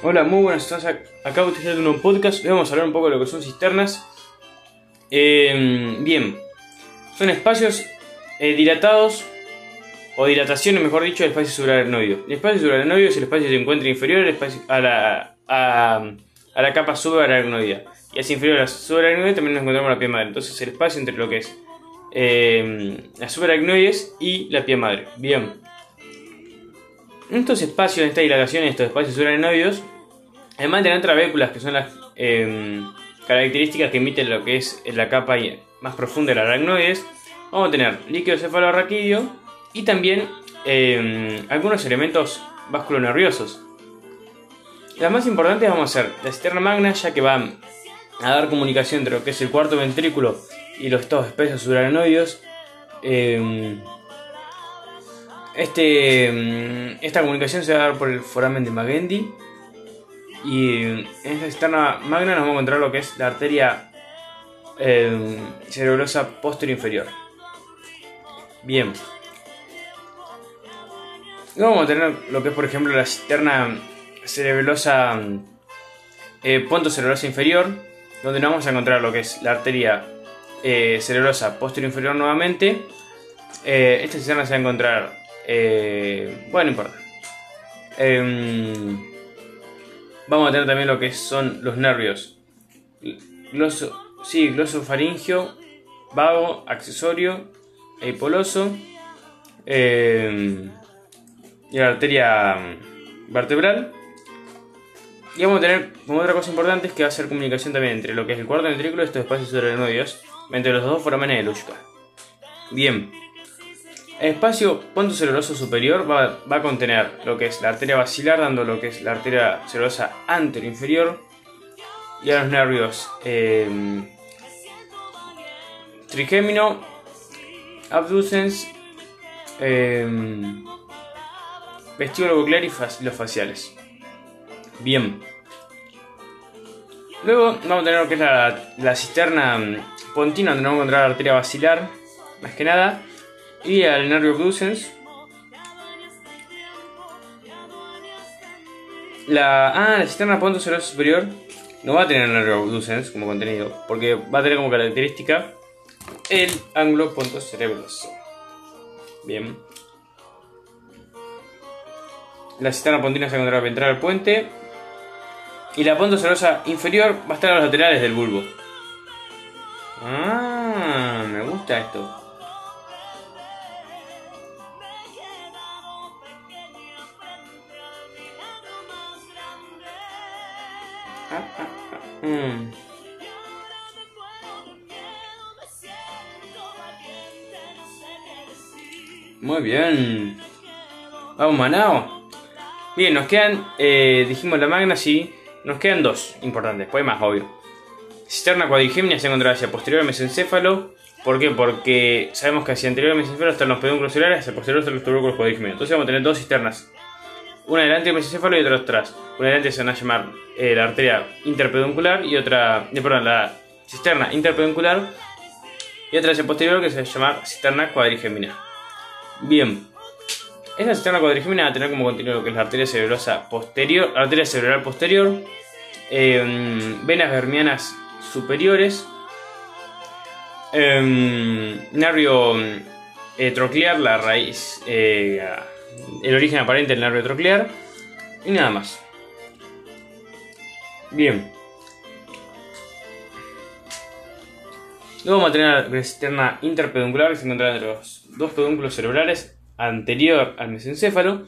Hola, muy buenas, estamos acá utilizando un podcast. Hoy vamos a hablar un poco de lo que son cisternas. Eh, bien, son espacios eh, dilatados o dilataciones, mejor dicho, del espacio subaracnoideo. El espacio subaracnoideo es el espacio que se encuentra inferior al espacio, a, la, a, la capa subaracnoidea. Y así inferior a la subaracnoidea también nos encontramos la piel madre. Entonces, el espacio entre lo que es eh, las subaracnoides y la piel madre. Bien. En estos espacios, en esta dilatación, en estos espacios subaracnoideos, además de tener trabéculas, que son las eh, características que emiten lo que es la capa más profunda de la aracnoides, vamos a tener líquido cefalorraquídeo y también eh, algunos elementos vasculonerviosos. Las más importantes vamos a ser la cisterna magna, ya que va a dar comunicación entre lo que es el cuarto ventrículo y los estados espesos subaracnoideos. Eh, este, mm, esta comunicación se va a dar por el foramen de Magendie. Y en esta cisterna magna nos vamos a encontrar lo que es la arteria eh, cerebrosa posterior inferior. Bien. Vamos a tener lo que es, por ejemplo, la cisterna cerebrosa, eh, punto cerebrosa inferior, donde nos vamos a encontrar lo que es la arteria eh, cerebrosa posterior inferior nuevamente. Eh, esta cisterna se va a encontrar, eh, bueno, no importa. Em, vamos a tener también lo que son los nervios. Gloso, sí, glosofaringio, vago, accesorio, hipoloso. Eh, y la arteria vertebral. Y vamos a tener como otra cosa importante es que va a ser comunicación también entre lo que es el cuarto ventrículo y estos espacios subaracnoideos entre los dos forámenes de Lushka. Bien. El espacio ponto cerebroso superior va, va, a contener lo que es la arteria basilar, dando lo que es la arteria cerebrosa anterior-inferior y a los nervios eh, trigémino, abducens, eh, vestíbulo buclear y los faciales. Bien. Luego vamos a tener lo que es la, la cisterna pontina, donde vamos a encontrar la arteria basilar, más que nada, y al nervio abducens. La, ah, la cisterna ponto cerebroso superior no va a tener el nervio abducens como contenido, porque va a tener como característica el ángulo punto cerebroso. Bien. La cisterna pontina se encontrará ventral al puente. Y la ponto cerebrosa inferior va a estar a los laterales del bulbo. Ah, me gusta esto. Mm. Muy bien. Vamos, Manao. Bien, nos quedan, eh, dijimos la magna, sí. Nos quedan dos importantes, después más obvio. Cisterna cuadrigémina se encuentra hacia posterior al mesencéfalo. ¿Por qué? Porque sabemos que hacia anterior al mesencéfalo están los pedúnculos celulares, hacia posterior los tubérculos cuadrigéminos. Entonces vamos a tener dos cisternas. Una delante del mesencéfalo y otra atrás. Una delante se van a llamar eh, la arteria interpeduncular y otra, eh, perdón, la cisterna interpeduncular y otra hacia posterior que se va a llamar cisterna cuadrigémina. Bien. Esta cisterna cuadrigémina va a tener como contenido lo que es la arteria cerebrosa posterior, arteria cerebral posterior, eh, venas vermianas superiores, eh, nervio eh, troclear, la raíz, eh, el origen aparente del nervio troclear y nada más. Bien. Luego vamos a tener la cisterna interpeduncular que se encuentra entre los dos pedúnculos cerebrales anterior al mesencéfalo.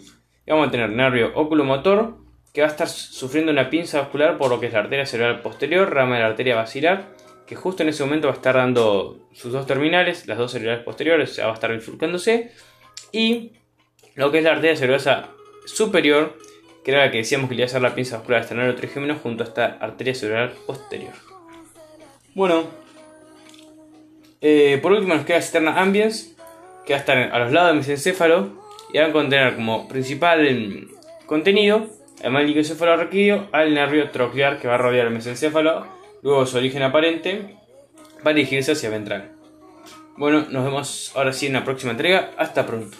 Y vamos a tener nervio oculomotor que va a estar sufriendo una pinza vascular por lo que es la arteria cerebral posterior, rama de la arteria basilar, que justo en ese momento va a estar dando sus dos terminales, las dos cerebrales posteriores, o sea, va a estar bifurcándose, y lo que es la arteria cerebrosa superior, que era la que decíamos que le iba a hacer la pinza vascular hasta el trigémino junto a esta arteria cerebral posterior. Bueno, eh, por último nos queda cisterna ambiens, que va a estar a los lados del mesencéfalo y va a contener como principal contenido Además, el liquencéfalo al nervio troclear que va a rodear el mesencéfalo, luego su origen aparente, para dirigirse hacia ventral. Bueno, nos vemos ahora sí en la próxima entrega. Hasta pronto.